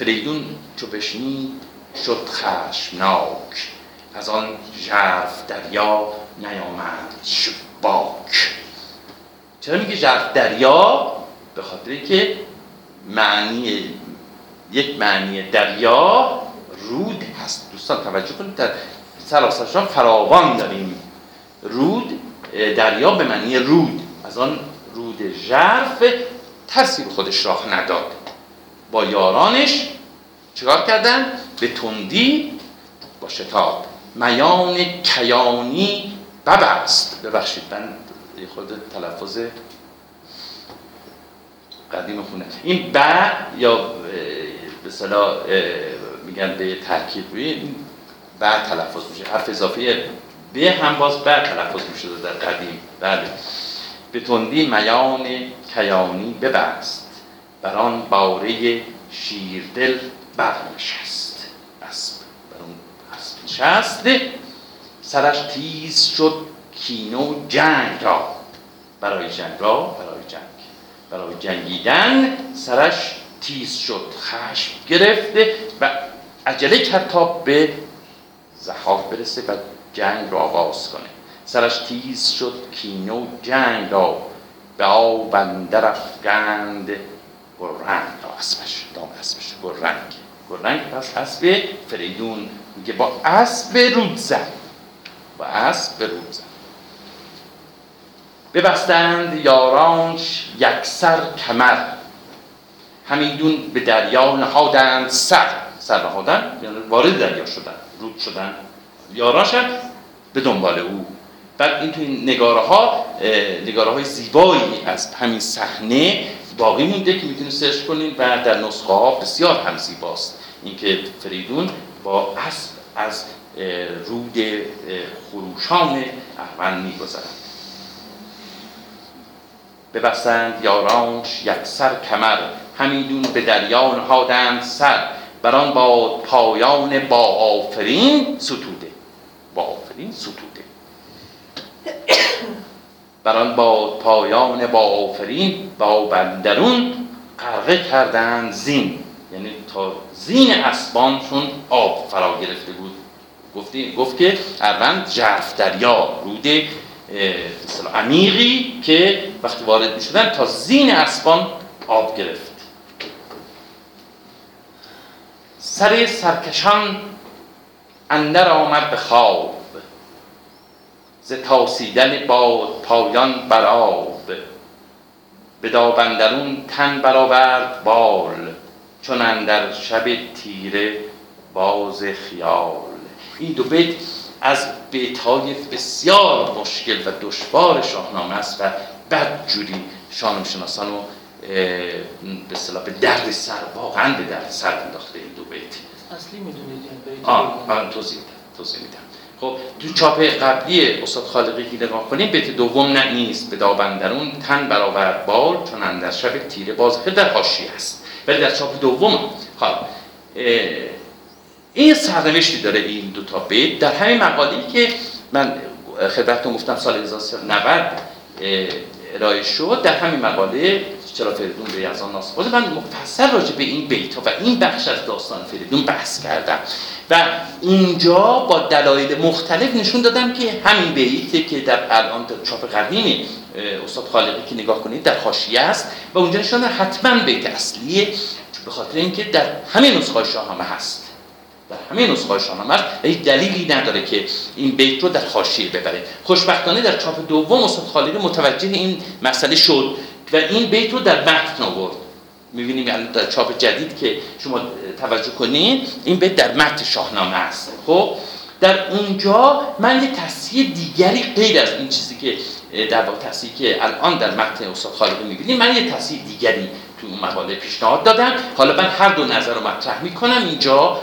فریدون چو بشنید شد خشمناک. از آن ژرف دریا نیامد باک چرا میگه ژرف دریا؟ به خاطر که معنی یک معنی دریا رود هست. دوستان توجه کنید در سراسرشان فراوان داریم. رود دریا به معنی رود. از آن رود ژرف ترسی به خودش راه نداد. با یارانش چیکار کردن؟ به تندی با شتاب. میان کیانی ببست. ببخشید من خود تلفظ قدیم خونه. این ب یا به میگن به ترکیب. روی بعد تلفظ میشه. حرف اضافه به هم باز بعد تلفظ میشه در قدیم. بله. به تندی میان کیانی ببست. بر آن باره شیردل برنشست. اسب. بر اون اسب نشست. سرش تیز شد کینو جنگ را. برای جنگ را برای جنگ. برای جنگیدن سرش تیز شد خشم گرفته و عجله کرد تا به زحاف برسه و جنگ را آغاز کنه. سرش تیز شد کینو جنگ را به آب اندر افگند گررنگ را اسبش دام اسبش گررنگ گررنگ پس اسب فریدون میگه با اسب رود زد. با اسب رود زد. ببستند یارانش یکسر کمر. همیدون به دریا نهادند سر. سر نهادن یعنی وارد دریا شدن رود شدن. یارانش هم به دنبال او. بعد این توی نگاره ها نگاره های زیبایی از همین صحنه باقی مونده که می‌تونید سرچ کنید و در نسخه ها بسیار هم زیباست. اینکه فریدون با اسب از رود خروشان احوال میگذرد. ببستند یارانش یک سر کمر همیدون به دریا نهادند سر. بران با پایان با آفرین ستوده. با آفرین ستوده. بران با پایان با آفرین با بندرون قرقه کردند زین. یعنی تا زین اسبانشون آب فرا گرفته بود. گفتی گفت که اروند جرف دریا رود عمیقی که وقتی وارد می شدن تا زین اسبان آب گرفت. سر سرکشان اندر آمد به خواب. ز تاسیدن با پایان بر آب به دابندرون تن برآورد بال چون اندر شب تیره باز خیال. این دو بیت از بیتهای بسیار مشکل و دشوار شاهنامه است و بدجوری شاهنامه شناسان رو به صلاح به درد سر واقعا به درد سر انداخته این دو بیت. اصلی می‌دونید این بیت؟ آه من توضیح میدم توضیح میدم. خب تو چاپ قبلی استاد خالقی که نگاه کنیم بیت دوم نه نیست. به دابندرون تن برابر بال چون اندر شب تیره باز خیلی در حاشیه است. ولی در چاپ دوم خب این سرنوشتی داره این دو تا بیت. در همین مقاله که من خدمتتون گفتم سال 1990 ارائه شد در همین مقاله چرا فریدون به یزدان ناسپاس من مفصل راجع به این بیت و این بخش از داستان فریدون بحث کردم. و اونجا با دلایل مختلف نشون دادم که همین بیتی که در الان در چاپ قدیم استاد خالقی که نگاه کنید در حاشیه است و اونجا نشون حتما بیت اصلیه به خاطر اینکه در همین نسخه شاهنامه هست. در همه نسخه شاهنامه است هیچ دلیلی نداره که این بیت رو در حاشیه ببره خوشبختانه در چاپ دوم استاد خالقی متوجه این مسئله شد و این بیت رو در متن آورد. می‌بینیم یعنی در چاپ جدید که شما توجه کنید این بیت در متن شاهنامه است. خب در اونجا من یه تصحیح دیگری غیر از این چیزی که در واقع تصحیحی که الان در متن استاد خالقی می‌بینیم من یه تصحیح دیگری تو اون مقاله پیشنهاد دادم. حالا من هر دو نظر رو مطرح می‌کنم اینجا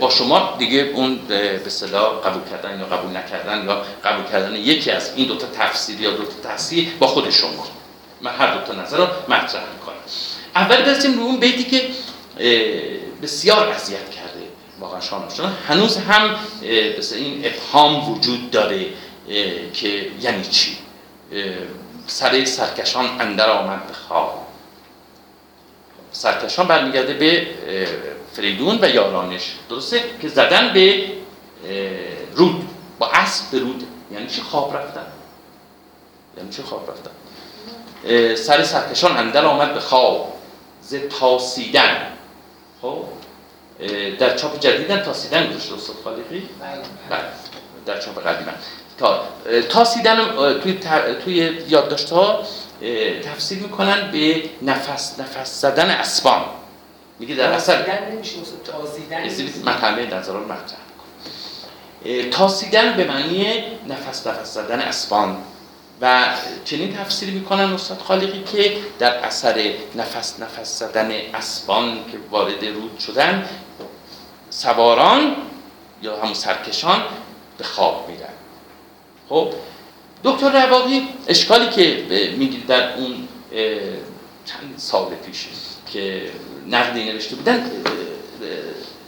با شما دیگه اون به اصطلاح قبول کردن یا قبول نکردن یا قبول کردن یکی از این دو تا تفسیر یا دو تا تصحیح با خود شما. هر دو تا نظر رو مطرح می‌کنم. اول برسیم رو اون بیتی که بسیار اذیت کرده واقعا شما. هنوز هم مثل این ابهام وجود داره که یعنی چی؟ سر سرکشان اندر آمد به خواب. سرکشان برمیگرده به فریدون و یارانش. درسته؟ که زدن به رود. با اسب به رود. یعنی چی خواب رفتن؟ یعنی چی خواب رفتن؟ سر سرکشان اندر آمد به خواب. ز تاسیدن. خب؟ در چاپ جدیدن تاسیدن گذاشته استاد خالقی؟ بله, بله. در چاپ قدیمن. تا تاسیدن توی توی یادداشت ها تفسیر می‌کنن به نفس نفس زدن اسبان. میگه در اثر تاسیدن من همه نظران مطرح. تاسیدن به معنی نفس نفس زدن اسبان. و چنین تفسیر می‌کنن استاد خالقی که در اثر نفس نفس زدن اسبان که وارد رود شدن سواران یا همون سرکشان به خواب میرن. خب دکتر رواقی اشکالی که میگید در اون چند سال پیش که نقدی نوشته بودن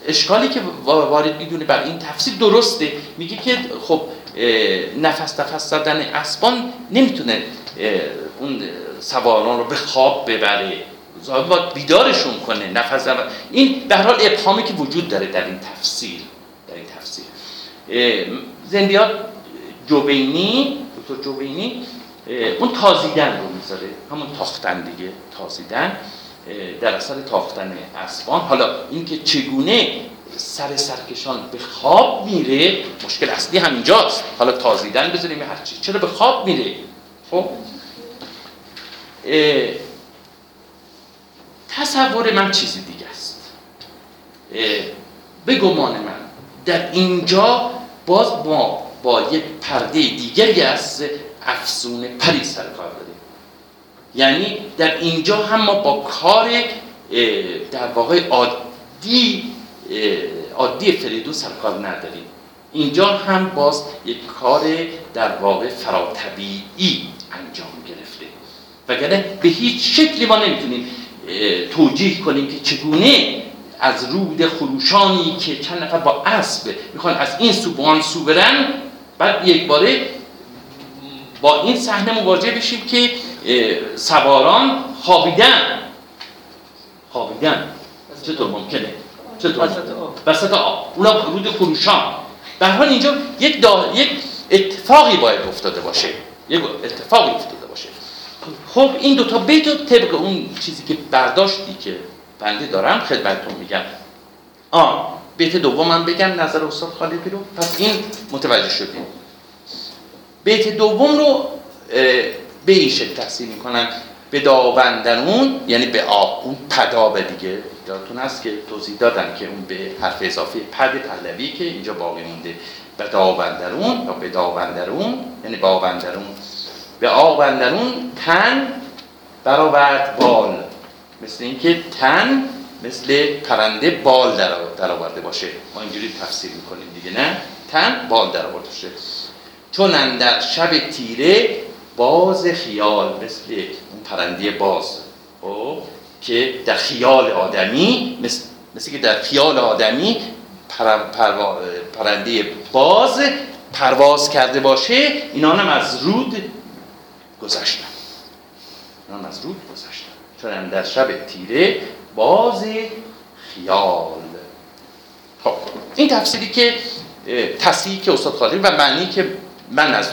اشکالی که وارد می‌دونه بر این تفسیر درسته. میگه که خب نفس نفس زدن اسبان نمی‌تونه اون سواران رو به خواب ببره. باید بیدارشون کنه نفس این به حال ابهامی که وجود داره در این تفسیر در این تفسیر زندیات جوبینی دکتر جوبینی اون تازیدن رو می‌ذاره. همون تاختن دیگه تازیدن در اثر تاختن اسبان. حالا اینکه چگونه سر سرکشان به خواب میره. مشکل اصلی همینجاست. حالا تازیدن بذاریم هر چی چرا به خواب میره؟ خب؟ تصور من چیزی دیگه است. به گمان من. در اینجا باز ما با یک پرده دیگری از افسون پری سر کار داریم. یعنی در اینجا هم ما با کار در واقع عادی عادی فریدون سرکار نداریم. اینجا هم باز یک کار در واقع فراتبیعی انجام گرفته. وگرنه به هیچ شکلی ما نمی‌تونیم توجیه کنیم که چگونه از رود خروشانی که چند نفر با اسب می‌خوان از این سو به آن سو برن بعد یک باره با این صحنه مواجه بشیم که سواران خوابیدن. خوابیدن. چطور ممکنه؟ چطور وسط آب. اونا رود خروشان به حال اینجا یک, یک اتفاقی باید افتاده باشه. یک اتفاقی افتاده باشه. خب این دوتا بیت رو طبق اون چیزی که برداشتی که بنده دارم خدمتتون میگم. آه بیت دومم بگم نظر استاد خالقی رو پس این متوجه شدیم. بیت دوم رو به این شکل تحصیل می‌کنن به داوندرون یعنی به آب. اون پداب دیگه. یادتون هست که توضیح دادن که اون به حرف اضافی پد پهلوی که اینجا باقی مونده. به داوندرون یا به داوندرون یعنی به آوندرون به آوندرون تن برآورد بال. مثل اینکه تن مثل پرنده بال در آورده باشه. ما اینجوری تفسیر می‌کنیم دیگه نه؟ تن بال در آورده باشه. چون اندر شب تیره باز خیال مثل اون پرنده باز. خب؟ که در خیال آدمی مثل, مثل که در خیال آدمی پر... پرنده باز پرواز کرده باشه اینا هم از رود گذشتن. اینا هم از رود گذشتن. چون در شب تیره باز خیال. خب این تفسیری که تصیحی که استاد خالی و معنی که من از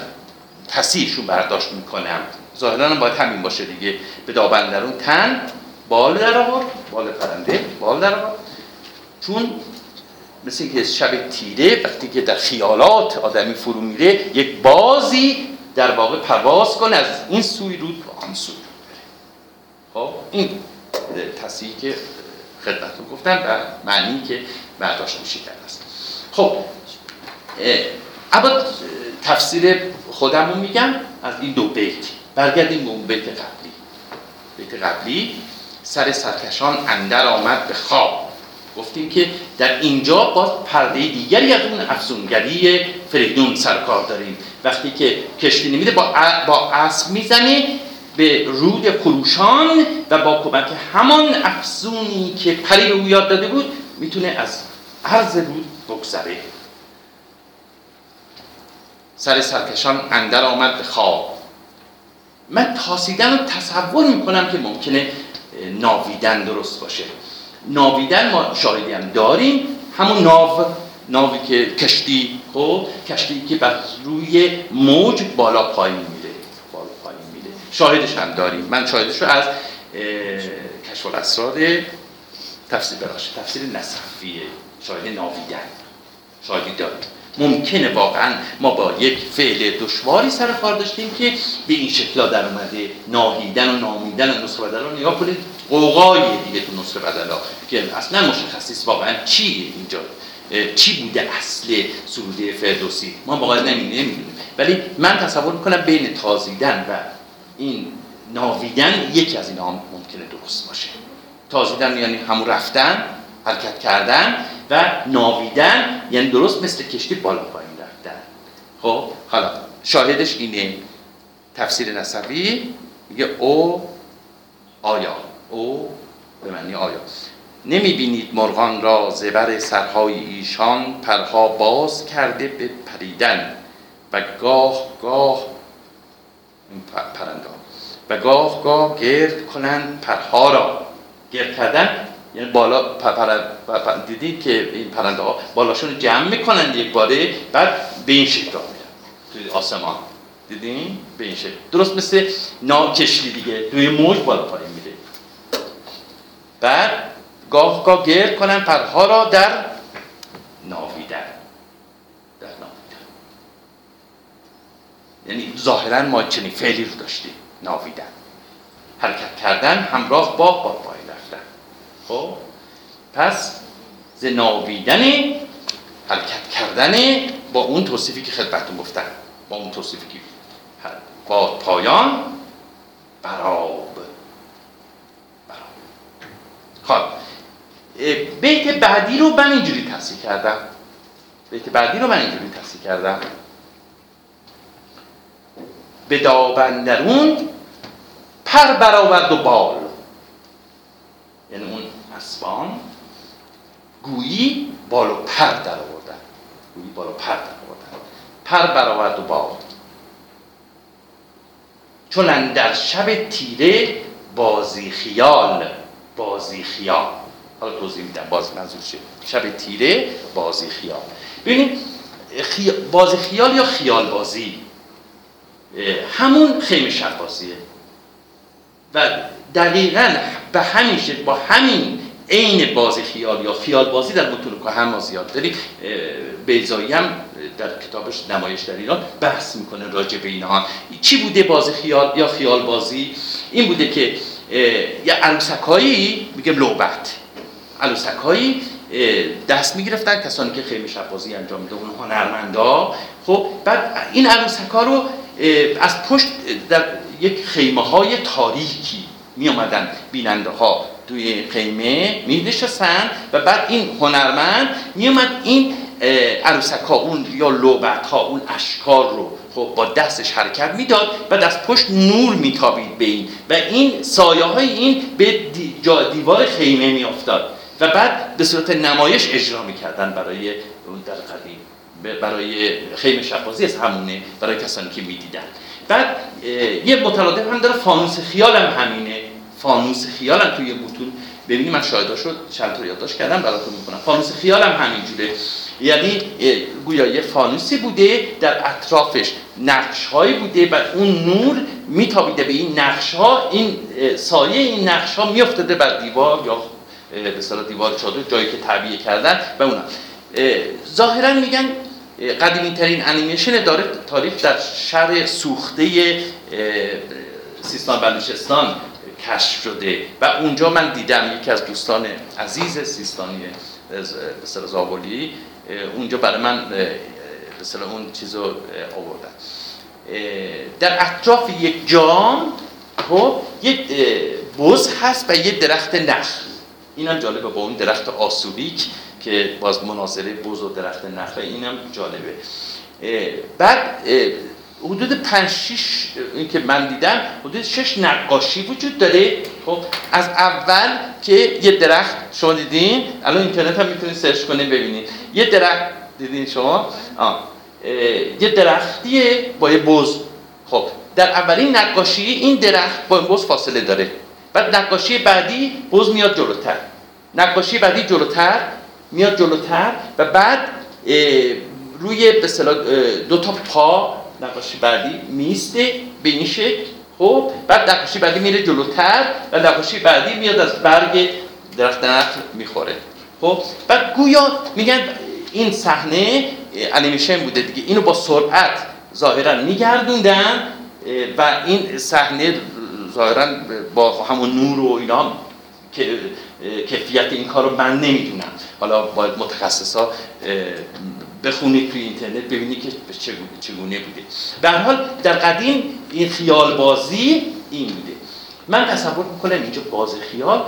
تصیحشون برداشت می‌کنم. ظاهرا باید همین باشه دیگه. به دابندرون تن بال در آورد بال پرنده بال در آورد چون مثل که شب تیره وقتی که در خیالات آدمی فرو میره یک بازی در واقع پرواز کنه از این سوی رود به آن سوی رود بره خب این تصیحی که خدمتتون گفتم و معنی که برداشت میشه کرده است خب اما تفسیر خودم رو میگم از این دو بیت برگردیم به اون بیت قبلی بیت قبلی سر سرکشان اندر آمد به خواب. گفتیم که در اینجا باز پرده دیگری از اون افزونگری فریدون سرکار داریم. وقتی که کشتی نمیده با, با اسب می‌زنه به رود خروشان و با کمک همان افزونی که پری به او یاد داده بود می‌تونه از عرض رود بگذره. سر سرکشان اندر آمد به خواب. من تاسیدن رو تصور می‌کنم که ممکنه ناویدن درست باشه. ناویدن ما شاهدی هم داریم. همون ناو ناوی که کشتی خب کشتی که بر روی موج بالا پایین میره. بالا پایین میره. شاهدش هم داریم. من شاهدش رو از کشف الاسرار تفسیر براش تفسیر نصفیه. شاهد ناویدن. شاهدی داریم. ممکنه واقعا ما با یک فعل دشواری سر کار داشتیم که به این شکلا در اومده ناهیدن و نامیدن نسخه بدل رو نگاه کنید. قوقای دیگه تو نسخه بدل که اصلا مشخص واقعا چیه اینجا چی بوده اصل سروده فردوسی؟ ما واقعا نمی‌دونیم ولی من تصور می‌کنم بین تازیدن و این ناویدن یکی از اینا ممکنه درست باشه. تازیدن یعنی همون رفتن حرکت کردن. و ناویدن یعنی درست مثل کشتی بالا پایین رفتن خب حالا شاهدش اینه تفسیر نصبی میگه او آیا او به معنی آیا. نمی بینید مرغان را زبر سرهای ایشان پرها باز کرده به پریدن و گاه گاه پرنده و گاه گاه گرد کنند پرها را. گرد کردن یعنی بالا پر دیدید که این پرنده ها بالاشون جمع می‌کنند یک باره بعد به این شکل میرن. توی آسمان. دیدین به این شکل. درست مثل ناکشلی دیگه. توی موج بالا پایین میره. بعد گاه گاه گرد کنن پرها را در ناویدن. در ناویدن. یعنی ظاهرا ما چنین فعلی رو داشتیم. ناویدن. حرکت کردن همراه با با پایین. رفتن خب پس ز ناویدن حرکت کردن با اون توصیفی که خدمتتون گفتم با اون توصیفی که با پایان براب. براب. خب بیت بعدی رو من اینجوری تفسیر کردم. بیت بعدی رو من اینجوری تفسیر کردم. به دابندرون پر برآورد و بال. اسبان گویی بال و پر در آوردن. گویی بال و پر در آوردن. پر برآورد و بال چون در شب تیره بازی خیال بازی خیال. حالا توضیح میدم باز منظور شب تیره بازی خیال. ببینید بازی خیال یا خیال بازی؟ همون خیمه شب بازیه. و دقیقا به همین با همین عین بازی خیال یا خیال بازی در متون که هم زیاد. داری بیزایی هم در کتابش نمایش در ایران بحث می‌کنه راجع به اینها. چی بوده بازی خیال یا خیال بازی؟ این بوده که یه عروسکایی میگه لوبت عروسکایی دست می‌گرفتن کسانی که خیمه شبازی انجام میده اون هنرمندا. خب بعد این عروسکا رو از پشت در یک خیمه های تاریکی می آمدن بیننده ها توی خیمه می نشستن و بعد این هنرمند می آمد این عروسک ها اون یا لوبت ها اون اشکار رو خب با دستش حرکت می‌داد و از پشت نور میتابید به این. و این سایه های این به دیوار خیمه میافتاد. و بعد به صورت نمایش اجرا می‌کردن برای اون در قدیم. برای خیمه شفازی از همونه برای کسانی که می‌دیدن. بعد یه مترادف هم داره فانوس خیال هم همینه. فانوس خیال هم توی متون ببینید من شاهداش رو چند تا یادداشت کردم براتون می‌کنم فانوس خیال هم همینجوره. یعنی گویا یه فانوسی بوده در اطرافش. نقش هایی بوده و اون نور میتابیده به این نقش ها این سایه این نقش ها میافتاده بر دیوار یا به دیوار چادر جایی که تعبیه کردن و اونم ظاهرا میگن قدیمی ترین انیمیشن داره تاریخ در شهر سوخته سیستان بلوچستان کشف شده. و اونجا من دیدم یکی از دوستان عزیز سیستانی بسر زابولی اونجا برای من مثلا اون چیزو آوردن. در اطراف یک جام خب یک بز هست و یک درخت نخل. اینم جالبه با اون درخت آسوبیک که باز مناظره بز و درخت نخل اینم جالبه. بعد حدود 5 6 این که من دیدم حدود 6 نقاشی وجود داره. خب از اول که یه درخت شما دیدین؟ الان اینترنت هم می‌تونید سرچ کنید ببینید. یه درخت دیدین شما؟ آه. یه درختیه با یه بز. خب در اولین نقاشی این درخت با این بز فاصله داره. بعد نقاشی بعدی بز میاد جلوتر. نقاشی بعدی جلوتر میاد جلوتر و بعد روی به دو تا پا نقاشی بعدی میسته به این شکل. خب بعد نقاشی بعدی میره جلوتر و نقاشی بعدی میاد از برگ درخت نخل می‌خوره. خب بعد گویا میگن این صحنه انیمیشن بوده دیگه. اینو با سرعت ظاهرا میگردوندن و این صحنه ظاهرا با همون نور و اینا که کیفیت این کار رو من نمی‌دونم. حالا باید متخصصا بخونید توی اینترنت ببینید که چگونه بوده. به حال در قدیم این خیال بازی این بوده. من تصور می‌کنم اینجا بازی خیال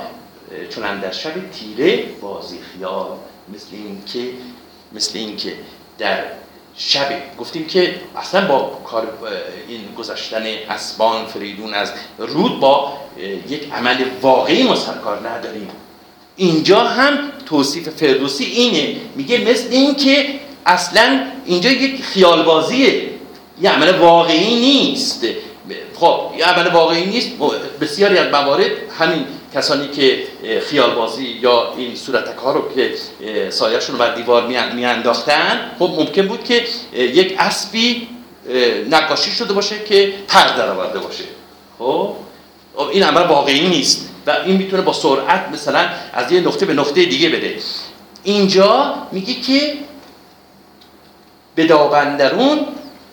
چون در شب تیره بازی خیال مثل اینکه مثل اینکه در شب گفتیم که اصلا با کار این گذاشتن اسبان فریدون از رود با یک عمل واقعی ما سرکار نداریم. اینجا هم توصیف فردوسی اینه. میگه مثل اینکه اصلا اینجا یک خیال بازیه یه عمل واقعی نیست. خب یه عمل واقعی نیست. بسیاری از موارد همین کسانی که خیال بازی یا این صورتک ها رو که سایهشون رو بر دیوار میانداختن خب ممکن بود که یک اسبی نقاشی شده باشه که پر درآورده باشه. خب این عمل واقعی نیست و این می‌تونه با سرعت مثلا از یه نقطه به نقطه دیگه بده. اینجا میگه که به دابندرون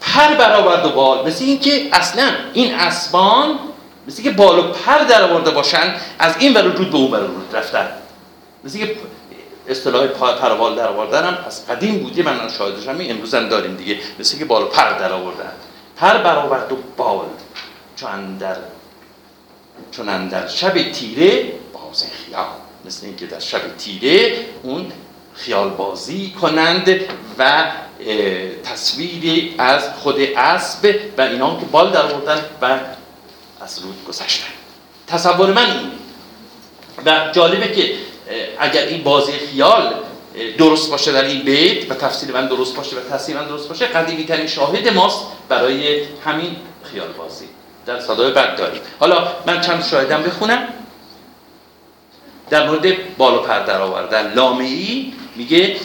پر برآورد و بال. مثل اینکه اصلا این اسبان مثل که بال و پر در آورده باشن از این ور رود به اون ور رود رفتن. مثل که اصطلاح پروال در آوردن هم از قدیم بوده من شاهدش هم امروز هم داریم دیگه. مثل که بال و پر در آوردن پر برآورد و بال. چون در چون در شب تیره باز خیال. مثل اینکه در شب تیره اون خیال بازی کنند و تصویری از خود اسب و اینا که بال در آوردن و از رود گذشتن. تصور من این و جالبه که اگر این بازی خیال درست باشه در این بیت و تفسیر من درست باشه و تفسیر من درست باشه قدیمی ترین شاهد ماست برای همین خیال بازی. در صدای بعد داریم. حالا من چند شاهدم بخونم. در مورد بالا پر در آوردن. لامعی میگه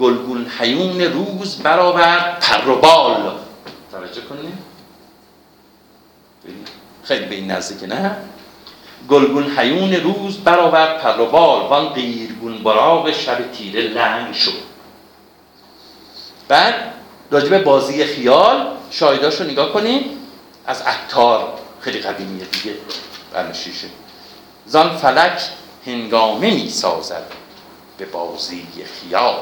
گلگون حیون روز برآورد پر و بال. توجه کنید خیلی به این نزدیک نه؟ گلگون حیون روز برآورد پر و بال. وان قیرگون براغ شب تیره لنگ شد. بعد راجب بازی خیال شاهداشو نگاه کنید از عطار. خیلی قدیمیه دیگه. برنشیشه زان فلک هنگامه می سازد به بازی خیال.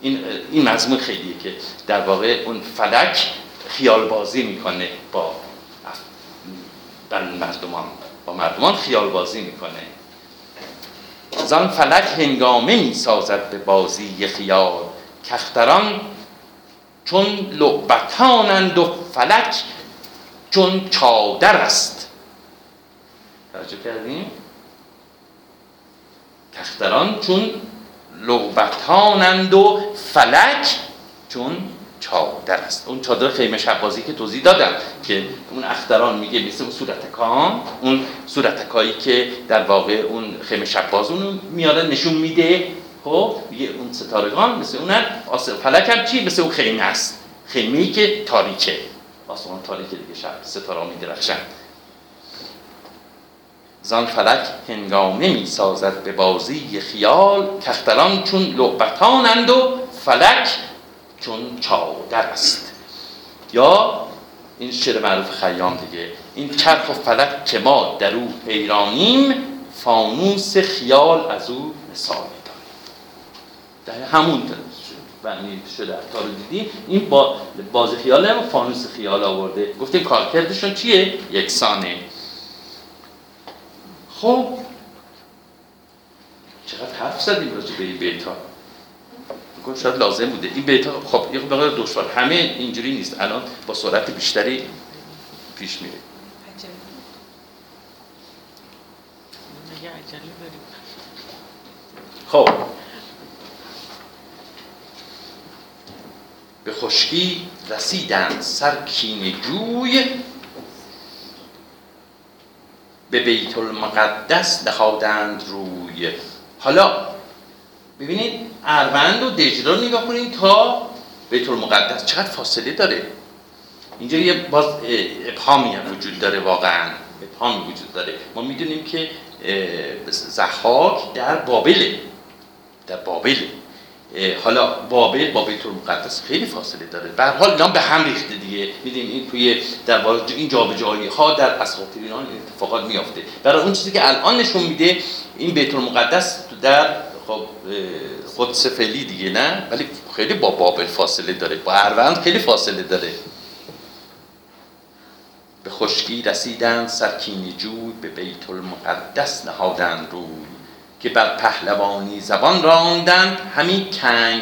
این این مضمون خیلیه که در واقع اون فلک خیال بازی می‌کنه با مردمان با مردمان خیال بازی می‌کنه. زان فلک هنگامه می‌سازد به بازی خیال کختران چون لعبتانند و فلک چون چادر است. توجه کردیم کختران چون لعبتانند و فلک چون چادر است. اون چادر خیمه شبازی که توضیح دادم که اون اختران میگه مثل اون صورتکان اون صورتکایی که در واقع اون خیمه شباز اون میاره نشون میده. خب میگه اون ستارگان مثل اون فلک هم چی؟ مثل اون خیمه است. خیمه که تاریکه. آسمان تاریکه دیگه شب ستاره میدرخشن زان فلک هنگامه می سازد به بازی خیال کختران چون لعبتانند و فلک چون چادر است. یا این شعر معروف خیام دیگه این چرخ و فلک که ما در او حیرانیم فانوس خیال از او مثال داریم در همون بنی شده تا رو دیدیم این با باز خیال هم فانوس خیال آورده. گفتیم کارکردشون چیه؟ یکسانه. خب. چقدر حرف زدیم راجع به این بیت ها شاید لازم بوده. این بیت ها خب یه مقدار دشوار. همه اینجوری نیست. الان با سرعت بیشتری پیش میره. خب. به خشکی رسیدند سر کین جوی به بیت المقدس نهادند روی. حالا ببینید اروند و دجله رو نگاه کنید تا بیت المقدس چقدر فاصله داره. اینجا یه باز ابهامی وجود داره واقعا. ابهامی وجود داره. ما می‌دونیم که زحاک در بابله. در بابل حالا بابل با بیت المقدس خیلی فاصله داره. به حال اینا به هم ریخته دیگه. میدیم این توی در این جابجایی ها در اساطیر ایران اتفاقات میافته. برای اون چیزی که الان نشون میده این بیت المقدس در خب قدس فعلی دیگه نه؟ ولی خیلی با بابل فاصله داره. با اروند خیلی فاصله داره. به خشکی رسیدن سرکینی جوی به بیت المقدس نهادن روی. که بر پهلوانی زبان راندن همین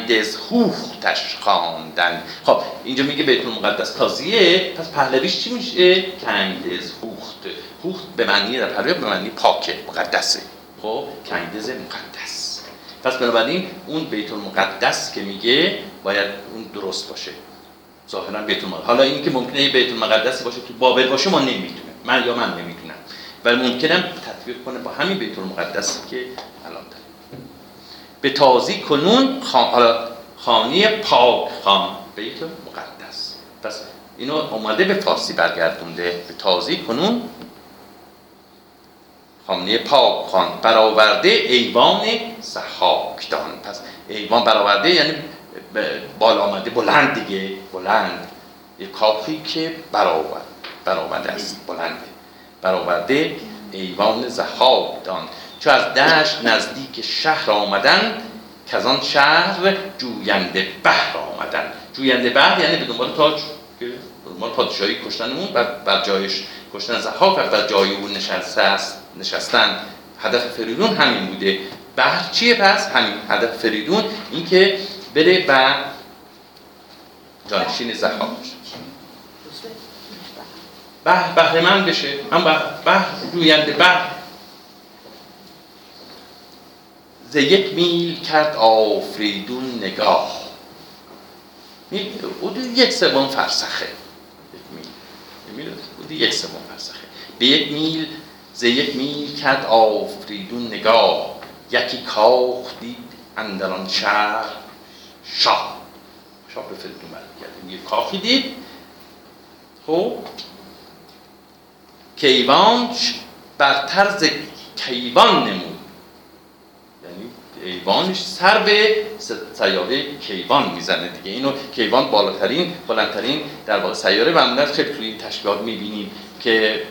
دز خوختش خواندن. خب اینجا میگه بیت المقدس تازیه. پس پهلویش چی میشه؟ دز خوخت خوخت به معنی در پهلوی به معنی پاکه مقدسه. خب کنگدز مقدس. پس بنابراین اون بیت المقدس که میگه باید اون درست باشه. ظاهرا بیت المقدس. حالا این که ممکنه بیت المقدسی باشه تو بابل باشه ما نمی‌دونیم من یا من نمی‌دونم ولی ممکنم تطبیق کنه با همین بیت المقدسی که به تازی کنون خانی پاک خان بیت مقدس. پس اینو اومده به فارسی برگردونده. به تازی کنون خانه پاک خان. برآورده ایوان سحاکدان. پس ایوان برآورده یعنی بالا آمده بلند دیگه. بلند. یه کافی که برآورد برآورده است. بلنده برآورده ایوان زهاب دان چو از دشت نزدیک شهر آمدن که از آن شهر جوینده بحر آمدن. جوینده بحر یعنی به دنبال تاج که دنبال پادشاهی کشتنمون و بر جایش کشتن زهاب و بر جای او نشسته است نشستن. هدف فریدون همین بوده. بحر چیه پس؟ همین هدف فریدون اینکه بره و جانشین زهاب بشه بحر بهره بشه. هم بحر جوینده بحر. ز یک میل کرد آفریدون نگاه. حدود یک سوم فرسخه. یک میل. یک سوم فرسخه. به یک میل ز یک میل کرد آفریدون نگاه. یکی کاخ دید اندران شهر شاه. شاه به فریدون برد یک کاخی دید. خب. کیوانش بر طرز کیوان نمود. ایوانش سر به سیاره کیوان می‌زنه دیگه. اینو کیوان بالاترین بلندترین در واقع سیاره معمولا خیلی توی این تشبیهات می‌بینیم که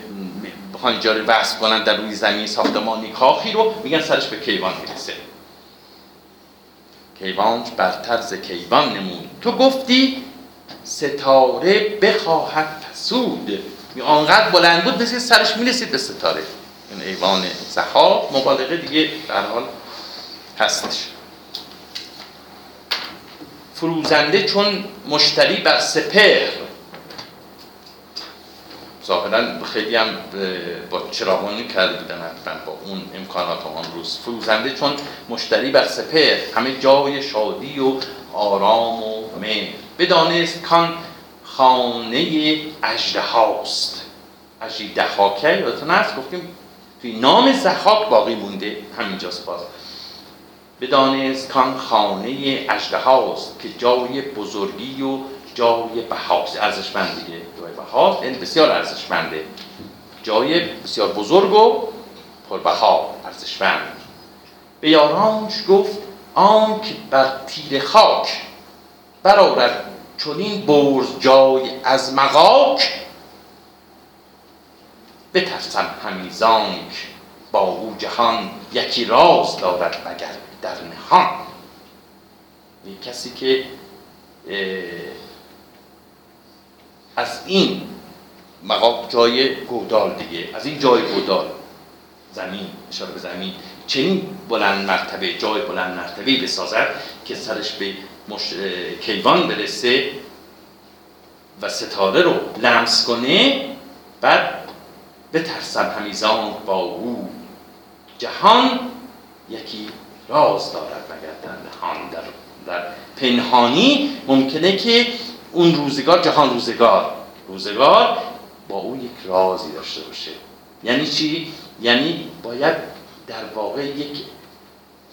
بخوان جاری بحث کنن در روی زمین ساختمانی کاخی رو. میگن سرش به کیوان می‌رسه. کیوانش بر طرز کیوان نمود تو گفتی ستاره بخواهد فسود آنقدر بلند بود مثل سرش می‌رسید به ستاره. این ایوان زها مبالغه دیگه در حال هستش. فروزنده چون مشتری بر سپهر. ظاهرا خیلی هم با چراغانی کرده بودن با اون امکانات آن روز فروزنده چون مشتری بر سپهر همه جای شادی و آرام و مهر. بدانست کان خانه اجده هاست اجده هاکه یادتون هست؟ گفتیم توی نام زحاک باقی مونده. همینجاست باز بدانست کان خانه اجده هاست که جای بزرگی و جای بهاست ارزشمند جای بهاست این یعنی بسیار ارزشمنده. جای بسیار بزرگ و پربها ارزشمند. به یارانش گفت آن که بر تیر خاک برآورد چنین برز جای از مغاک بترسم همیزانک با او جهان یکی راز دارد مگر در نهان. یک کسی که از این مقام جای گودال دیگه از این جای گودال زمین اشاره به زمین چنین بلند مرتبه جای بلند مرتبه بسازد که سرش به مش... کیوان برسه و ستاره رو لمس کنه بعد بترسم. همیزان با او. جهان یکی راز دارد مگر در نهان در, در پنهانی ممکنه که اون روزگار جهان روزگار روزگار با او یک رازی داشته باشه یعنی چی؟ یعنی باید در واقع یک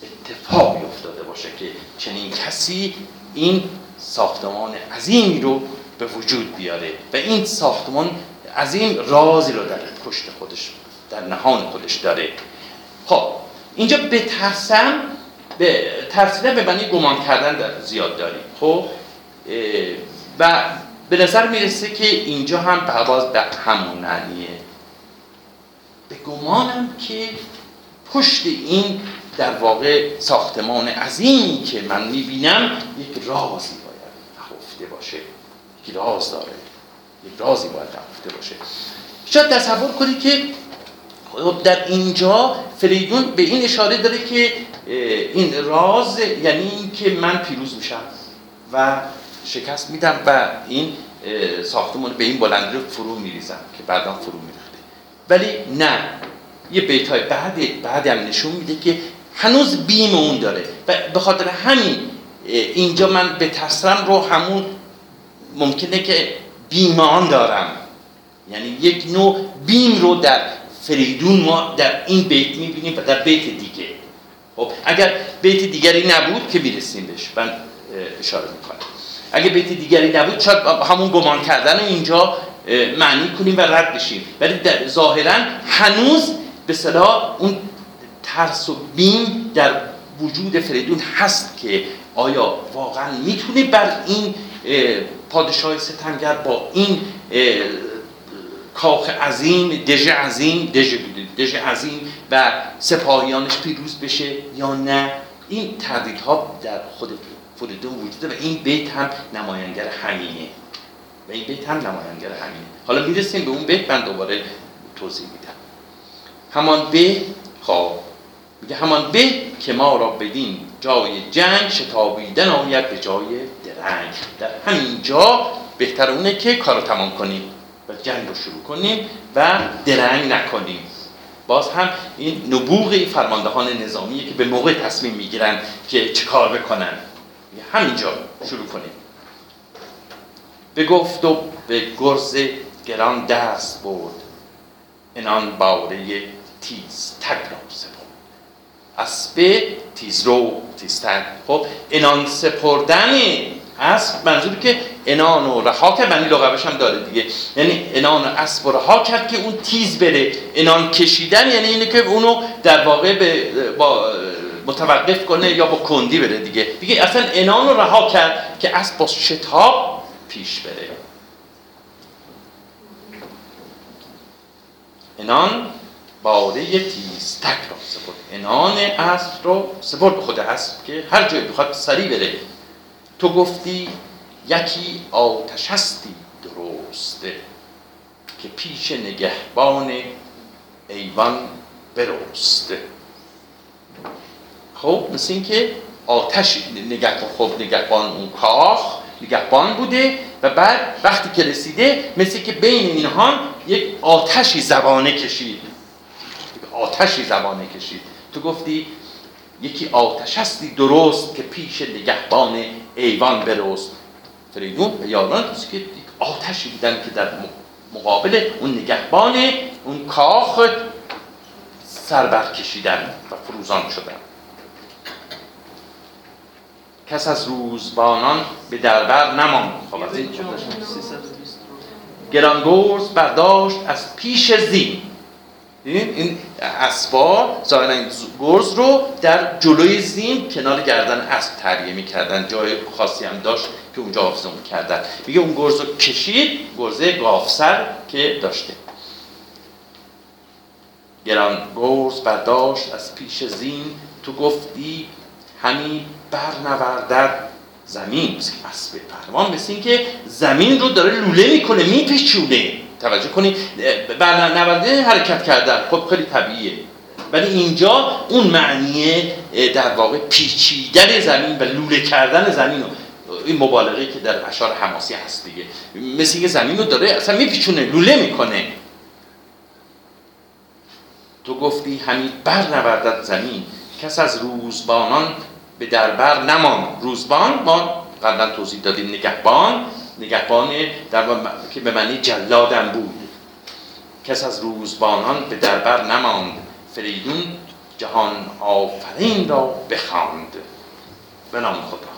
اتفاقی افتاده باشه که چنین کسی این ساختمان عظیمی رو به وجود بیاره و این ساختمان عظیم رازی رو در پشت خودش در نهان خودش داره خب اینجا به ترسم به ترسیده به معنی گمان کردن در زیاد داریم. خب؟ و به نظر می‌رسه که اینجا هم باز به همون معنیه. به گمانم که پشت این در واقع ساختمان عظیمی که من می‌بینم یک رازی باید نهفته باشه. یک راز داره. یک رازی باید نهفته باشه. شاید تصور کنید که در اینجا فریدون به این اشاره داره که این راز یعنی اینکه من پیروز میشم و شکست میدم و این ساختمون به این بلندی رو فرو میریزم که بعدا فرو می‌رفته ولی نه یه بیت های بعد بعد هم نشون میده که هنوز بیم اون داره و به خاطر همین اینجا من به تسرم رو همون ممکنه که بیمان دارم. یعنی یک نوع بیم رو در فریدون ما در این بیت می‌بینیم و در بیت دیگه. خب اگر بیت دیگری نبود که می‌رسیم بهش؟ من اشاره می‌کنم. اگر بیت دیگری نبود شاید همون گمان کردن رو اینجا معنی کنیم و رد بشیم؟ ولی ظاهرا هنوز به صلاح اون ترس و بیم در وجود فریدون هست که آیا واقعا می‌تونه بر این پادشاه ستمگر با این کاخ عظیم دژ عظیم دژ دژ عظیم و سپاهیانش پیروز بشه یا نه این تردیدها در خود فریدون وجوده و این بیت هم نماینگر همینه. و این بیت هم نماینگر همینه. حالا می‌رسیم به اون بیت من دوباره توضیح میدم. همان به خواب میگه همان به که ما را بدین جای جنگ شتابیدن آید به جای درنگ. در همین جا بهتر اونه که کار تمام کنیم. و جنگ رو شروع کنیم و درنگ نکنیم. باز هم این نبوغ فرماندهان نظامیه که به موقع تصمیم می‌گیرن که چه کار بکنن. همینجا شروع کنیم. به گفت و به گرز گران دست برد. انان باره تیز تک را سپرد. اسب تیز رو تیز تک خب انان سپردن اسب منظور که انان و رها کرد بنی لغبش هم داره دیگه. یعنی انان و اسب و رها کرد که اون تیز بره. انان کشیدن یعنی اینه که اونو در واقع به با متوقف کنه یا با کندی بره دیگه. دیگه اصلا انان رو رها کرد که اسب با شتاب پیش بره. انان باده تیز. تک را سپرد. انان اسب رو سپرد به خود اسب که هر جای بخواد سری بره. تو گفتی یکی آتش هستی درسته که پیش نگهبان ایوان برسته. خب مثل اینکه آتش نگهبان خب نگهبان اون کاخ نگهبان بوده و بعد وقتی که رسیده مثل که بین اینها یک آتشی زبانه کشید. آتشی زبانه کشید. تو گفتی یکی آتش هستی درست که پیش نگهبان ایوان برست فریدون و یاران که آتشی بودن که در مقابل اون نگهبان اون کاخ سر کشیدن و فروزان شدن. کس از روزبانان به دربر نمان خب از این گرانگورز برداشت از پیش زین. این اسبا ظاهرا این گرز رو در جلوی زین کنار گردن اسب تریه می‌کردن. جای خاصی هم داشت که اونجا حافظه کردن میگه اون گرز رو کشید گرزه گافسر که داشته. گران گرز برداشت از پیش زین تو گفتی همی برنوردد زمین. اسب پهلوان مثل این که زمین رو داره لوله می‌کنه میپیچونه. توجه کنید برنورده حرکت کردن. خب خیلی طبیعیه. ولی اینجا اون معنی در واقع پیچیدن زمین و لوله کردن زمین این مبالغه که در اشعار حماسی هست دیگه. مثل اینکه زمین رو داره اصلا میپیچونه لوله می‌کنه. تو گفتی همین برنوردد زمین. کس از روزبانان به دربر نمان روزبان ما قبلا توضیح دادیم نگهبان. نگهبان در که به معنی جلادم بود. کس از روزبانان به دربر نماند. فریدون جهان آفرین را بخواند. به نام خدا.